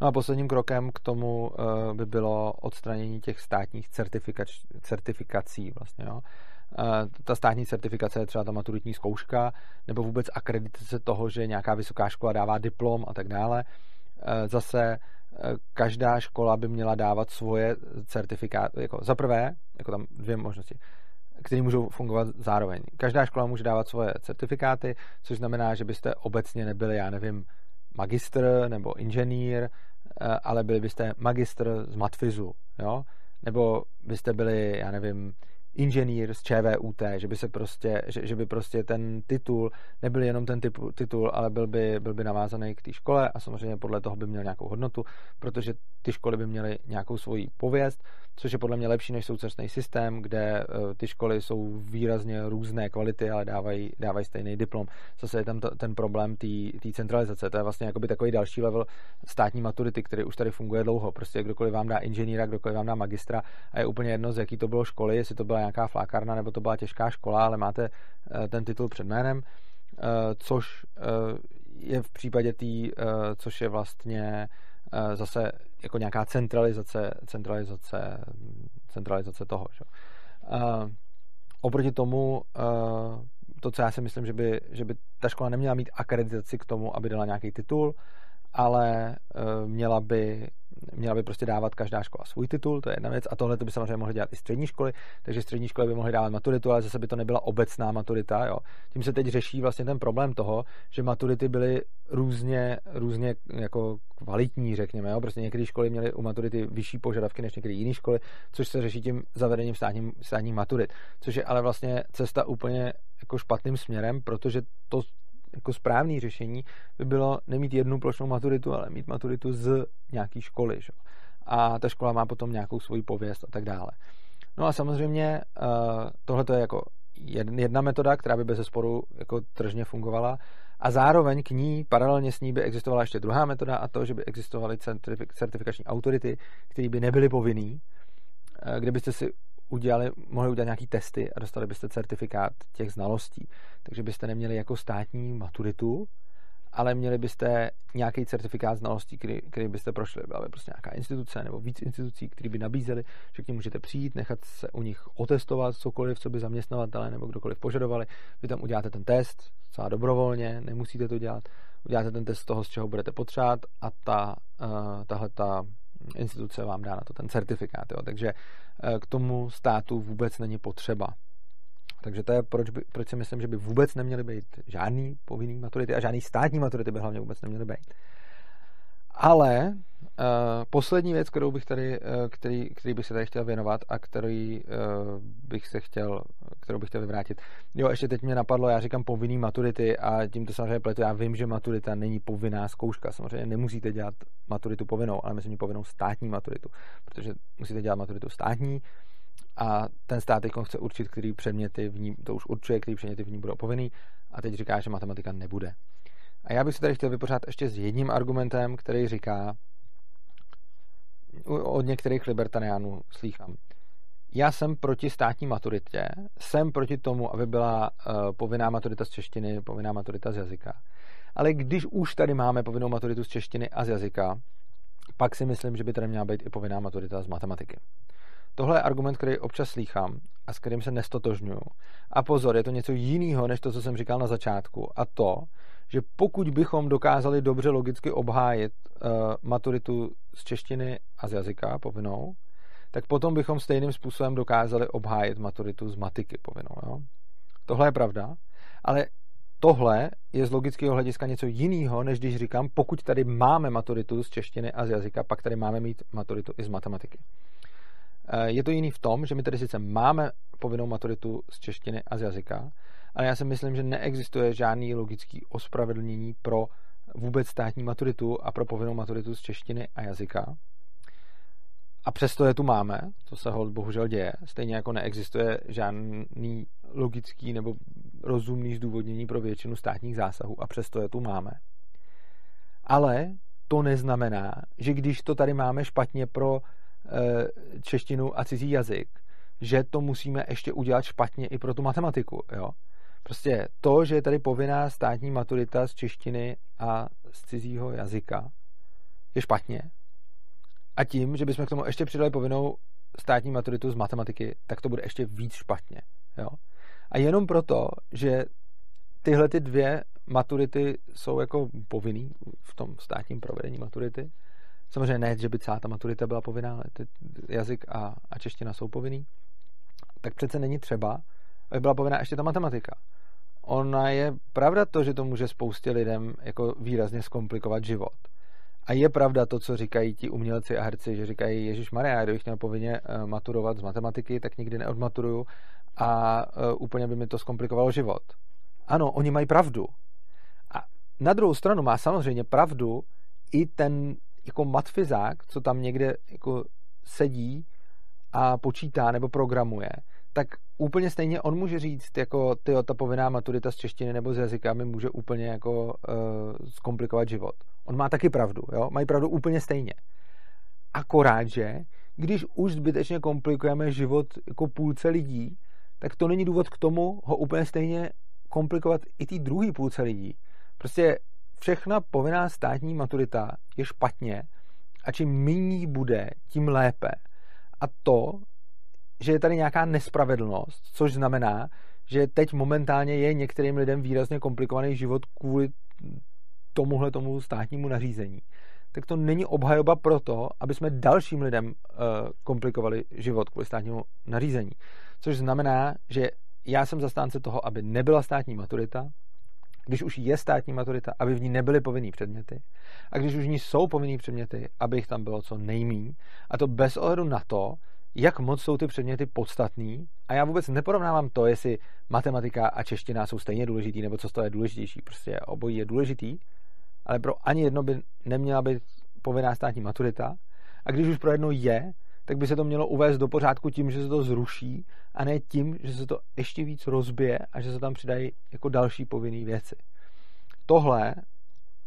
No a posledním krokem k tomu uh, by bylo odstranění těch státních certifikač, certifikací. Vlastně, jo. Uh, ta státní certifikace je třeba ta maturitní zkouška, nebo vůbec akreditace toho, že nějaká vysoká škola dává diplom a tak dále. Uh, zase každá škola by měla dávat svoje certifikáty. Jako za prvé, jako tam dvě možnosti, které můžou fungovat zároveň. Každá škola může dávat svoje certifikáty, což znamená, že byste obecně nebyli, já nevím, magistr nebo inženýr, eh, ale byli byste magistr z matfizu, jo? Nebo byste byli, já nevím, inženýr z ČVUT, že by se prostě, že, že by prostě ten titul nebyl jenom ten typ, titul, ale byl by, byl by navázaný k té škole a samozřejmě podle toho by měl nějakou hodnotu, protože ty školy by měly nějakou svoji pověst, což je podle mě lepší než současný systém, kde uh, ty školy jsou výrazně různé kvality, ale dávají, dávají stejný diplom. Zase je tam to, ten problém té centralizace. To je vlastně jakoby takový další level státní maturity, který už tady funguje dlouho. Prostě kdokoliv vám dá inženýra, kdokoliv vám dá magistra a je úplně jedno, z jaký to bylo školy, jestli to byla nějaká flákárna nebo to byla těžká škola, ale máte uh, ten titul před jménem, uh, což uh, je v případě té, což je vlastně zase jako nějaká centralizace, centralizace, centralizace toho. Že? Oproti tomu, to, co já si myslím, že by, že by ta škola neměla mít akreditaci k tomu, aby dala nějaký titul, ale měla by měla by prostě dávat každá škola svůj titul, to je jedna věc, a tohle to by samozřejmě mohly dělat i střední školy, takže střední školy by mohly dávat maturitu, ale zase by to nebyla obecná maturita. Jo. Tím se teď řeší vlastně ten problém toho, že maturity byly různě, různě jako kvalitní, řekněme. Jo. Prostě některé školy měly u maturity vyšší požadavky než některé jiné školy, což se řeší tím zavedením státních maturit, což je ale vlastně cesta úplně jako špatným směrem, protože to jako správné řešení by bylo nemít jednu plošnou maturitu, ale mít maturitu z nějaké školy. Že? A ta škola má potom nějakou svoji pověst a tak dále. No a samozřejmě uh, tohle je jako jedna metoda, která by bez sporu jako tržně fungovala a zároveň k ní, paralelně s ní by existovala ještě druhá metoda a to, že by existovaly certifikační autority, které by nebyly povinný, eh, kde byste si udělali, mohli udělat nějaký testy a dostali byste certifikát těch znalostí. Takže byste neměli jako státní maturitu, ale měli byste nějaký certifikát znalostí, který, který byste prošli. Byla by prostě nějaká instituce nebo víc institucí, které by nabízely, že k ním můžete přijít, nechat se u nich otestovat cokoliv, co by zaměstnavatele nebo kdokoliv požadovali. Vy tam uděláte ten test, celá dobrovolně, nemusíte to dělat. Uděláte ten test toho, z čeho budete potřebovat a ta, uh, tahle ta instituce vám dá na to ten certifikát. Jo. Takže eh, k tomu státu vůbec není potřeba. Takže to je, proč, by, proč si myslím, že by vůbec neměly být žádný povinný maturity a žádný státní maturity by hlavně vůbec neměly být. Ale poslední věc, kterou bych tady, uh, který, který bych se tady chtěl věnovat a který uh, bych se chtěl, kterou bych chtěl vyvrátit. Jo, ještě teď mě napadlo, já říkám povinný maturity a tím to samozřejmě pletu. Já vím, že maturita není povinná zkouška. Samozřejmě nemusíte dělat maturitu povinnou, ale myslím povinnou státní maturitu, protože musíte dělat maturitu státní a ten stát teď chce určit, který předměty v ní, to už určuje, který předměty v ní budou povinný a teď říká, že matematika nebude. A já bych se tady chtěl vypořádat ještě s jedním argumentem, který říká, od některých libertariánů slýchám. Já jsem proti státní maturitě, jsem proti tomu, aby byla uh, povinná maturita z češtiny, povinná maturita z jazyka. Ale když už tady máme povinnou maturitu z češtiny a z jazyka, pak si myslím, že by tady měla být i povinná maturita z matematiky. Tohle je argument, který občas slýchám a s kterým se nestotožňuju. A pozor, je to něco jiného, než to, co jsem říkal na začátku. A to, že pokud bychom dokázali dobře logicky obhájit uh, maturitu z češtiny a z jazyka povinnou, tak potom bychom stejným způsobem dokázali obhájit maturitu z matiky povinnou. Jo? Tohle je pravda, ale tohle je z logického hlediska něco jiného, než když říkám, pokud tady máme maturitu z češtiny a z jazyka, pak tady máme mít maturitu i z matematiky. Eh, je to jiný v tom, že my tady sice máme povinnou maturitu z češtiny a z jazyka, ale já si myslím, že neexistuje žádný logický ospravedlnění pro vůbec státní maturitu a pro povinnou maturitu z češtiny a jazyka. A přesto je tu máme, to se hold bohužel děje, stejně jako neexistuje žádný logický nebo rozumný zdůvodnění pro většinu státních zásahů a přesto je tu máme. Ale to neznamená, že když to tady máme špatně pro češtinu a cizí jazyk, že to musíme ještě udělat špatně i pro tu matematiku. Jo? Prostě to, že je tady povinná státní maturita z češtiny a z cizího jazyka, je špatně. A tím, že bychom k tomu ještě přidali povinnou státní maturitu z matematiky, tak to bude ještě víc špatně. Jo? A jenom proto, že tyhle ty dvě maturity jsou jako povinný v tom státním provedení maturity. Samozřejmě ne, že by celá ta maturita byla povinná, jazyk a, a čeština jsou povinný. Tak přece není třeba, aby byla povinná ještě ta matematika ona je pravda to, že to může spoustě lidem jako výrazně zkomplikovat život. A je pravda to, co říkají ti umělci a herci, že říkají, Ježíš Maria, kdybych měl povinně eh, maturovat z matematiky, tak nikdy neodmaturuju a uh, úplně by mi to zkomplikovalo život. Ano, oni mají pravdu. A na druhou stranu má samozřejmě pravdu i ten jako matfizák, co tam někde jako sedí a počítá nebo programuje, tak úplně stejně on může říct, jako ty ta povinná maturita z češtiny nebo z jazyka mi může úplně jako uh, zkomplikovat život. On má taky pravdu, jo? Mají pravdu úplně stejně. Akorát, že když už zbytečně komplikujeme život jako půlce lidí, tak to není důvod k tomu ho úplně stejně komplikovat i té druhé půlce lidí. Prostě všechna povinná státní maturita je špatně a čím méně bude, tím lépe. A to, že je tady nějaká nespravedlnost, což znamená, že teď momentálně je některým lidem výrazně komplikovaný život kvůli tomuhle tomu státnímu nařízení, tak to není obhajoba pro to, aby jsme dalším lidem uh, komplikovali život kvůli státnímu nařízení. Což znamená, že já jsem zastánce toho, aby nebyla státní maturita, když už je státní maturita, aby v ní nebyly povinný předměty. A když už v ní jsou povinný předměty, aby jich tam bylo co nejmí. A to bez ohledu na to, jak moc jsou ty předměty podstatný. A já vůbec neporovnávám to, jestli matematika a čeština jsou stejně důležitý, nebo co z toho je důležitější. Prostě obojí je důležitý, ale pro ani jedno by neměla být povinná státní maturita. A když už pro jedno je, tak by se to mělo uvést do pořádku tím, že se to zruší a ne tím, že se to ještě víc rozbije a že se tam přidají jako další povinné věci. Tohle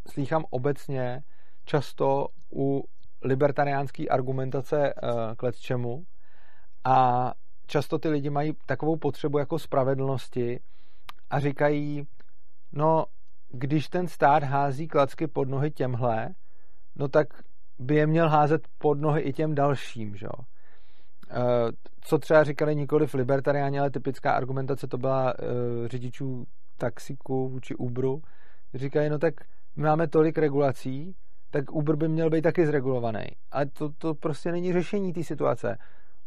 slýchám obecně často u libertariánské argumentace uh, k letčemu a často ty lidi mají takovou potřebu jako spravedlnosti a říkají, no, když ten stát hází klacky pod nohy těmhle, no tak by je měl házet pod nohy i těm dalším, že jo. Eh, co třeba říkali nikoli v libertariáně, ale typická argumentace to byla uh, řidičů taxiku vůči Uberu. Říkají, no tak my máme tolik regulací, tak Uber by měl být taky zregulovaný. Ale to, to prostě není řešení té situace.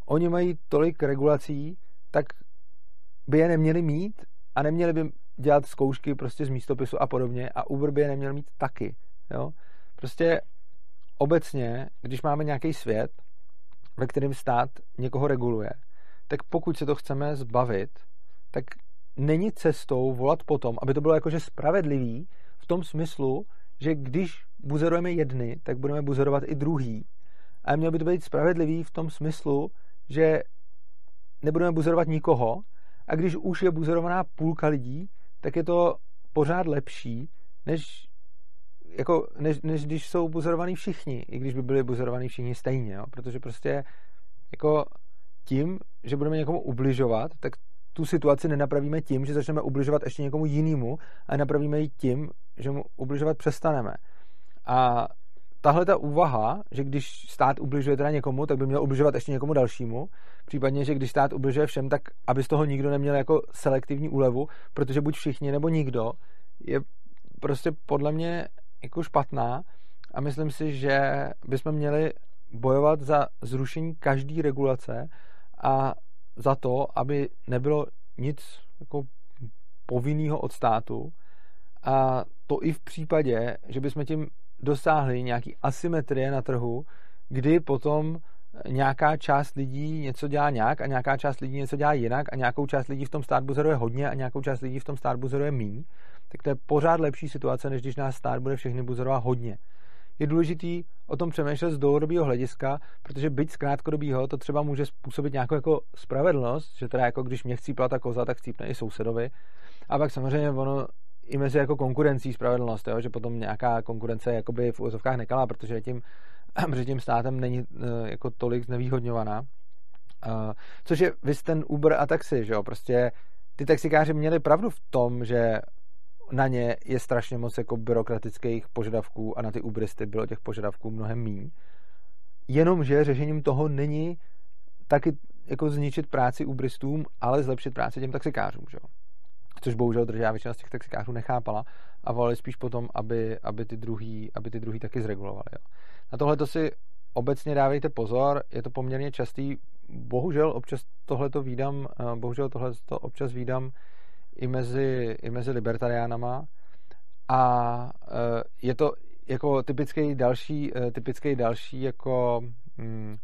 Oni mají tolik regulací, tak by je neměli mít a neměli by dělat zkoušky prostě z místopisu a podobně a Uber by je neměl mít taky. Jo? Prostě obecně, když máme nějaký svět, ve kterém stát někoho reguluje, tak pokud se to chceme zbavit, tak není cestou volat potom, aby to bylo jakože spravedlivý v tom smyslu, že když buzerujeme jedny, tak budeme buzerovat i druhý. A měl by to být spravedlivý v tom smyslu, že nebudeme buzerovat nikoho a když už je buzerovaná půlka lidí, tak je to pořád lepší, než jako, než, než když jsou buzerovaní všichni, i když by byli buzerovaní všichni stejně, jo? protože prostě jako tím, že budeme někomu ubližovat, tak tu situaci nenapravíme tím, že začneme ubližovat ještě někomu jinému, a napravíme ji tím, že mu ubližovat přestaneme. A tahle ta úvaha, že když stát ubližuje teda někomu, tak by měl ubližovat ještě někomu dalšímu, případně, že když stát ubližuje všem, tak aby z toho nikdo neměl jako selektivní úlevu, protože buď všichni nebo nikdo, je prostě podle mě jako špatná a myslím si, že bychom měli bojovat za zrušení každé regulace a za to, aby nebylo nic jako povinného od státu. A to i v případě, že bychom tím dosáhli nějaký asymetrie na trhu, kdy potom nějaká část lidí něco dělá nějak a nějaká část lidí něco dělá jinak a nějakou část lidí v tom stát buzeruje hodně a nějakou část lidí v tom stát buzeruje míň, tak to je pořád lepší situace, než když nás stát bude všechny buzerovat hodně. Je důležitý o tom přemýšlet z dlouhodobého hlediska, protože byť z krátkodobého to třeba může způsobit nějakou jako spravedlnost, že teda jako když mě chcípla ta koza, tak chcípne i sousedovi. A pak samozřejmě ono i mezi jako konkurencí spravedlnost, jo? že potom nějaká konkurence je jakoby v úvozovkách nekalá, protože tím, protože tím státem není uh, jako tolik znevýhodňovaná. Uh, což je vys ten Uber a taxi, že jo, prostě ty taxikáři měli pravdu v tom, že na ně je strašně moc jako byrokratických požadavků a na ty Uberisty bylo těch požadavků mnohem méně. Jenomže řešením toho není taky jako zničit práci Uberistům, ale zlepšit práci těm taxikářům, že jo což bohužel držá většina z těch taxikářů nechápala a volali spíš potom, aby, aby, ty druhý, aby ty druhý taky zregulovali. Jo. Na tohle to si obecně dávejte pozor, je to poměrně častý, bohužel občas tohle to výdám, eh, bohužel tohle to občas výdám i mezi, i mezi libertariánama a eh, je to jako typický další, eh, typický další jako mm,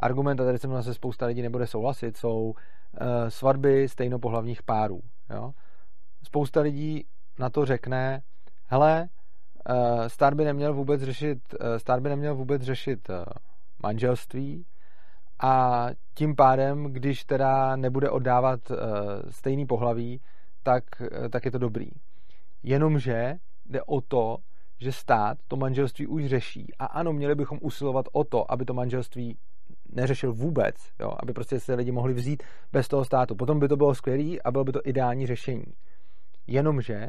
argument, a tady se se spousta lidí nebude souhlasit, jsou uh, svatby stejnopohlavních párů. Jo? Spousta lidí na to řekne, hele, stát by neměl vůbec řešit, stát by neměl vůbec řešit manželství a tím pádem, když teda nebude oddávat stejný pohlaví, tak, uh, tak je to dobrý. Jenomže jde o to, že stát to manželství už řeší a ano, měli bychom usilovat o to, aby to manželství neřešil vůbec, jo, aby prostě se lidi mohli vzít bez toho státu. Potom by to bylo skvělé a bylo by to ideální řešení. Jenomže,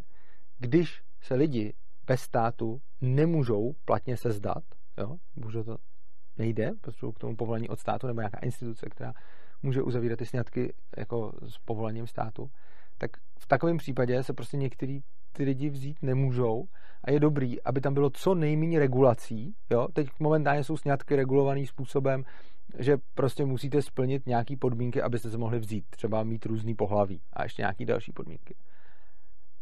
když se lidi bez státu nemůžou platně sezdat, jo, může to nejde, protože k tomu povolení od státu nebo nějaká instituce, která může uzavírat ty sňatky jako s povolením státu, tak v takovém případě se prostě některý ty lidi vzít nemůžou a je dobrý, aby tam bylo co nejméně regulací. Jo? Teď momentálně jsou sňatky regulovaný způsobem, že prostě musíte splnit nějaké podmínky, abyste se mohli vzít. Třeba mít různý pohlaví a ještě nějaké další podmínky.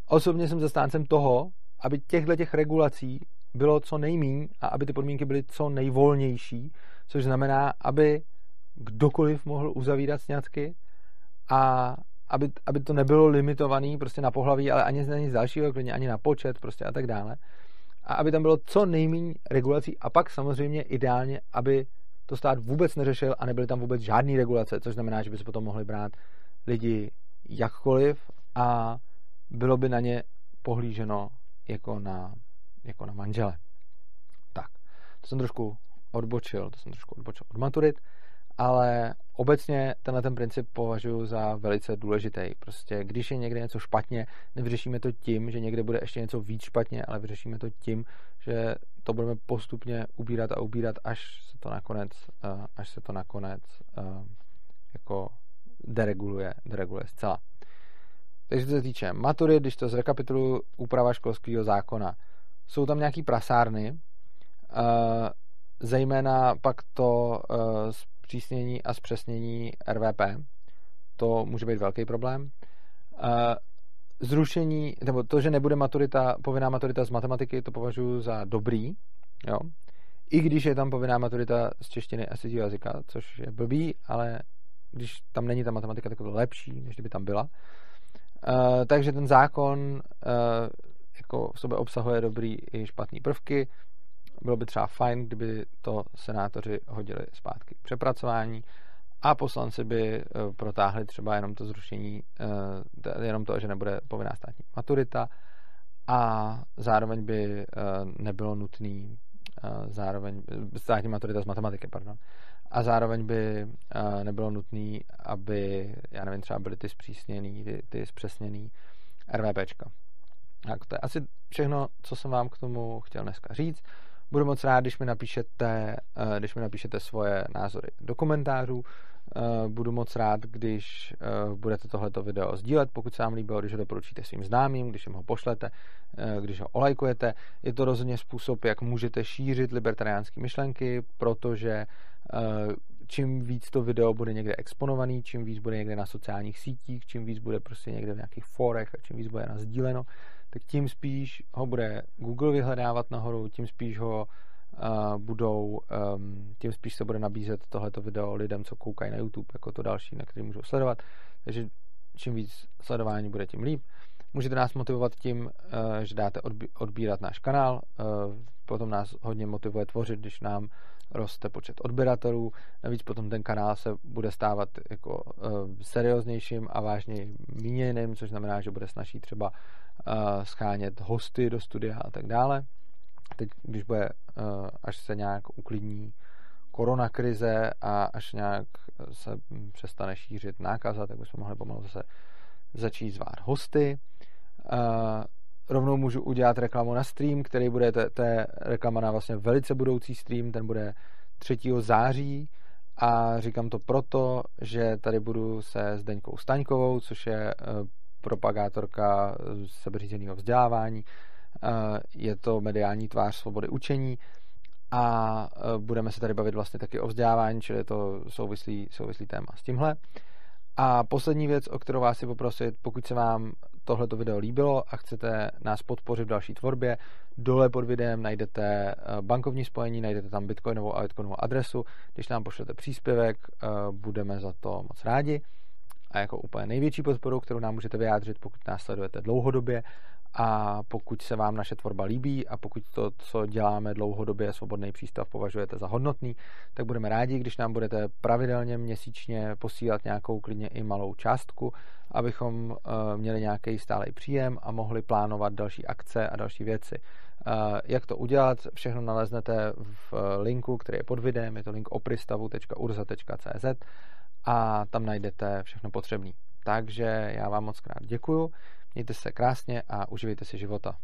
Osobně jsem zastáncem toho, aby těchto těch regulací bylo co nejmíň a aby ty podmínky byly co nejvolnější, což znamená, aby kdokoliv mohl uzavírat sňatky a aby, aby to nebylo limitované prostě na pohlaví, ale ani na nic dalšího, klidně ani na počet prostě a tak dále. A aby tam bylo co nejméně regulací a pak samozřejmě ideálně, aby to stát vůbec neřešil a nebyly tam vůbec žádné regulace, což znamená, že by se potom mohli brát lidi jakkoliv a bylo by na ně pohlíženo jako na, jako na manžele. Tak, to jsem trošku odbočil, to jsem trošku odbočil od maturit ale obecně tenhle ten princip považuji za velice důležitý. Prostě když je někde něco špatně, nevyřešíme to tím, že někde bude ještě něco víc špatně, ale vyřešíme to tím, že to budeme postupně ubírat a ubírat, až se to nakonec, eh, až se to nakonec eh, jako dereguluje, dereguluje zcela. Takže co se týče matury, když to zrekapituluji, úprava školského zákona. Jsou tam nějaký prasárny, eh, zejména pak to zpřísnění a zpřesnění RVP. To může být velký problém. Zrušení, nebo to, že nebude maturita, povinná maturita z matematiky, to považuji za dobrý, jo. I když je tam povinná maturita z češtiny a cizího jazyka, což je blbý, ale když tam není ta matematika, tak to lepší, než kdyby tam byla. Uh, takže ten zákon uh, jako v sobě obsahuje dobrý i špatný prvky bylo by třeba fajn, kdyby to senátoři hodili zpátky k přepracování a poslanci by eh, protáhli třeba jenom to zrušení, eh, jenom to, že nebude povinná státní maturita a zároveň by eh, nebylo nutný zároveň, státní maturita z matematiky, pardon, a zároveň by nebylo nutný, aby, já nevím, třeba byly ty zpřísněný, ty, ty zpřesněný RVPčka. Tak to je asi všechno, co jsem vám k tomu chtěl dneska říct. Budu moc rád, když mi napíšete, eh, když mi napíšete svoje názory do komentářů. Eh, budu moc rád, když eh, budete tohleto video sdílet, pokud se vám líbilo, když ho doporučíte svým známým, když jim ho pošlete, když ho olajkujete. Je to rozhodně způsob, jak můžete šířit libertariánské myšlenky, protože čím víc to video bude někde exponovaný, čím víc bude někde na sociálních sítích, čím víc bude prostě někde v nějakých forech a čím víc bude nazdíleno, tak tím spíš ho bude Google vyhledávat nahoru, tím spíš ho uh, budou, um, tím spíš se bude nabízet tohleto video lidem, co koukají na YouTube, jako to další, na který můžou sledovat. Takže čím víc sledování bude, tím líp. Můžete nás motivovat tím, uh, že dáte odbírat náš kanál, uh, potom nás hodně motivuje tvořit, když nám roste počet odběratelů, navíc potom ten kanál se bude stávat jako uh, serióznějším a vážně míněným, což znamená, že bude snaží třeba uh, schánět hosty do studia a tak dále. Teď, když bude, uh, až se nějak uklidní koronakrize a až nějak se přestane šířit nákaza, tak bychom mohli pomalu zase začít zvát hosty. Uh, rovnou můžu udělat reklamu na stream, který bude, to, je reklama na vlastně velice budoucí stream, ten bude 3. září a říkám to proto, že tady budu se Zdeňkou Staňkovou, což je eh, propagátorka sebeřízeného vzdělávání, eh, je to mediální tvář svobody učení a eh, budeme se tady bavit vlastně taky o vzdělávání, čili je to souvislý, souvislý téma s tímhle. A poslední věc, o kterou vás si poprosit, pokud se vám tohleto video líbilo a chcete nás podpořit v další tvorbě, dole pod videem najdete bankovní spojení, najdete tam bitcoinovou a bitcoinovou adresu. Když nám pošlete příspěvek, budeme za to moc rádi. A jako úplně největší podporu, kterou nám můžete vyjádřit, pokud nás sledujete dlouhodobě a pokud se vám naše tvorba líbí a pokud to, co děláme dlouhodobě, svobodný přístav považujete za hodnotný, tak budeme rádi, když nám budete pravidelně měsíčně posílat nějakou klidně i malou částku, abychom uh, měli nějaký stálý příjem a mohli plánovat další akce a další věci. Uh, jak to udělat, všechno naleznete v linku, který je pod videem, je to link opristavu.urza.cz a tam najdete všechno potřebné. Takže já vám moc krát děkuju Mějte se krásně a uživejte si života.